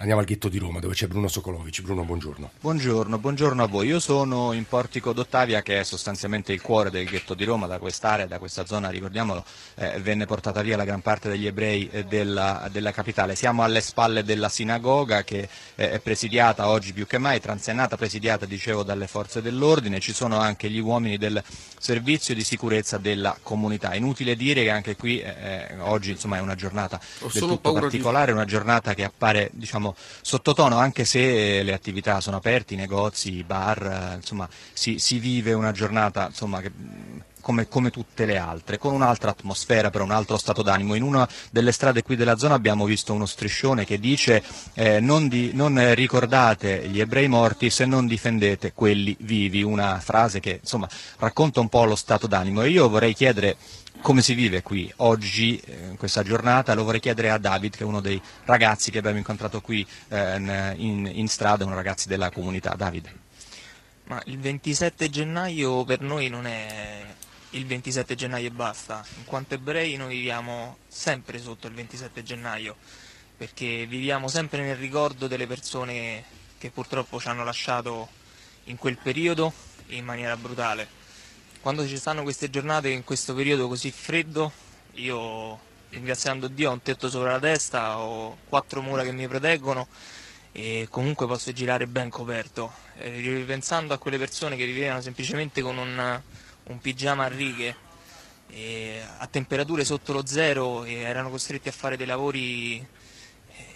Andiamo al ghetto di Roma dove c'è Bruno Sokolovic. Bruno, buongiorno. Buongiorno, buongiorno a voi. Io sono in Portico d'Ottavia che è sostanzialmente il cuore del ghetto di Roma, da quest'area, da questa zona, ricordiamolo, eh, venne portata via la gran parte degli ebrei eh, della, della, capitale. Siamo alle spalle della sinagoga che eh, è presidiata oggi più che mai, transennata, presidiata, dicevo, dalle forze dell'ordine. Ci sono anche gli uomini del servizio di sicurezza della comunità. Inutile dire che anche qui eh, eh, oggi insomma, è una giornata del tutto particolare, di... una giornata che appare diciamo, diciamo, sottotono, anche se le attività sono aperte, i negozi, i bar, insomma, si, si vive una giornata insomma, che, come, come, tutte le altre, con un'altra atmosfera, però un altro stato d'animo. In una delle strade qui della zona abbiamo visto uno striscione che dice eh, non, di, non, ricordate gli ebrei morti se non difendete quelli vivi, una frase che insomma, racconta un po' lo stato d'animo. E io vorrei chiedere come si vive qui oggi, eh, in questa giornata, lo vorrei chiedere a David, che è uno dei ragazzi che abbiamo incontrato qui eh, in, in, strada, uno ragazzi della comunità. David. Ma il 27 gennaio per noi non è il 27 gennaio e basta, in quanto ebrei noi viviamo sempre sotto il 27 gennaio, perché viviamo sempre nel ricordo delle persone che purtroppo ci hanno lasciato in quel periodo in maniera brutale quando ci stanno queste giornate in questo periodo così freddo, io ringraziando Dio ho un tetto sopra la testa, ho quattro mura che mi proteggono e comunque posso girare ben coperto. E ripensando a quelle persone che vivevano semplicemente con un, un pigiama a righe a temperature sotto lo zero e erano costretti a fare dei lavori eh,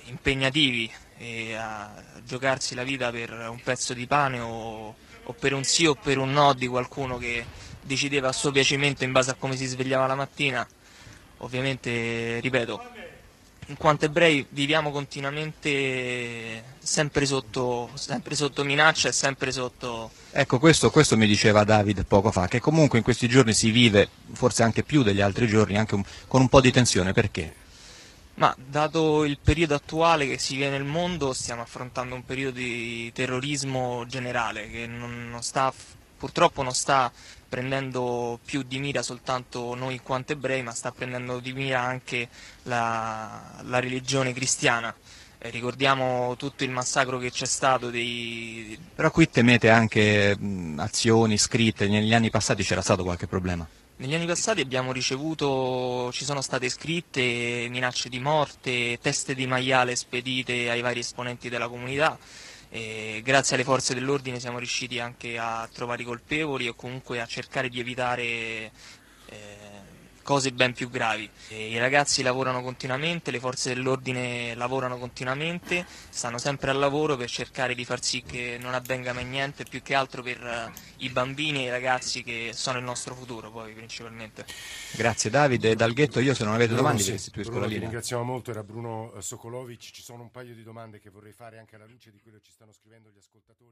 impegnativi e a giocarsi la vita per un pezzo di pane o, o per un sì o per un no di qualcuno che decideva a suo piacimento in base a come si svegliava la mattina. Ovviamente, ripeto, in quanto ebrei viviamo continuamente sempre sotto, sempre sotto minaccia e sempre sotto... Ecco, questo, questo, mi diceva David poco fa, che comunque in questi giorni si vive, forse anche più degli altri giorni, anche un, con un po' di tensione, perché? Ma dato il periodo attuale che si vive nel mondo, stiamo affrontando un periodo di terrorismo generale che non, non sta purtroppo non sta prendendo più di mira soltanto noi in quanto ebrei, ma sta prendendo di mira anche la, la religione cristiana. Eh, ricordiamo tutto il massacro che c'è stato dei... Però qui temete anche mh, azioni scritte, negli anni passati c'era stato qualche problema? Negli anni passati abbiamo ricevuto, ci sono state scritte minacce di morte, teste di maiale spedite ai vari esponenti della comunità e grazie alle forze dell'ordine siamo riusciti anche a trovare i colpevoli o comunque a cercare di evitare eh, cose ben più gravi. E I ragazzi lavorano continuamente, le forze dell'ordine lavorano continuamente, stanno sempre al lavoro per cercare di far sì che non avvenga mai niente, più che altro per uh, i bambini e i ragazzi che sono il nostro futuro poi principalmente. Grazie Davide, dal ghetto io se non avete domande vi restituisco la linea. ringraziamo molto, era Bruno Sokolovic, ci sono un paio di domande che vorrei fare anche alla luce di quello che ci stanno scrivendo gli ascoltatori.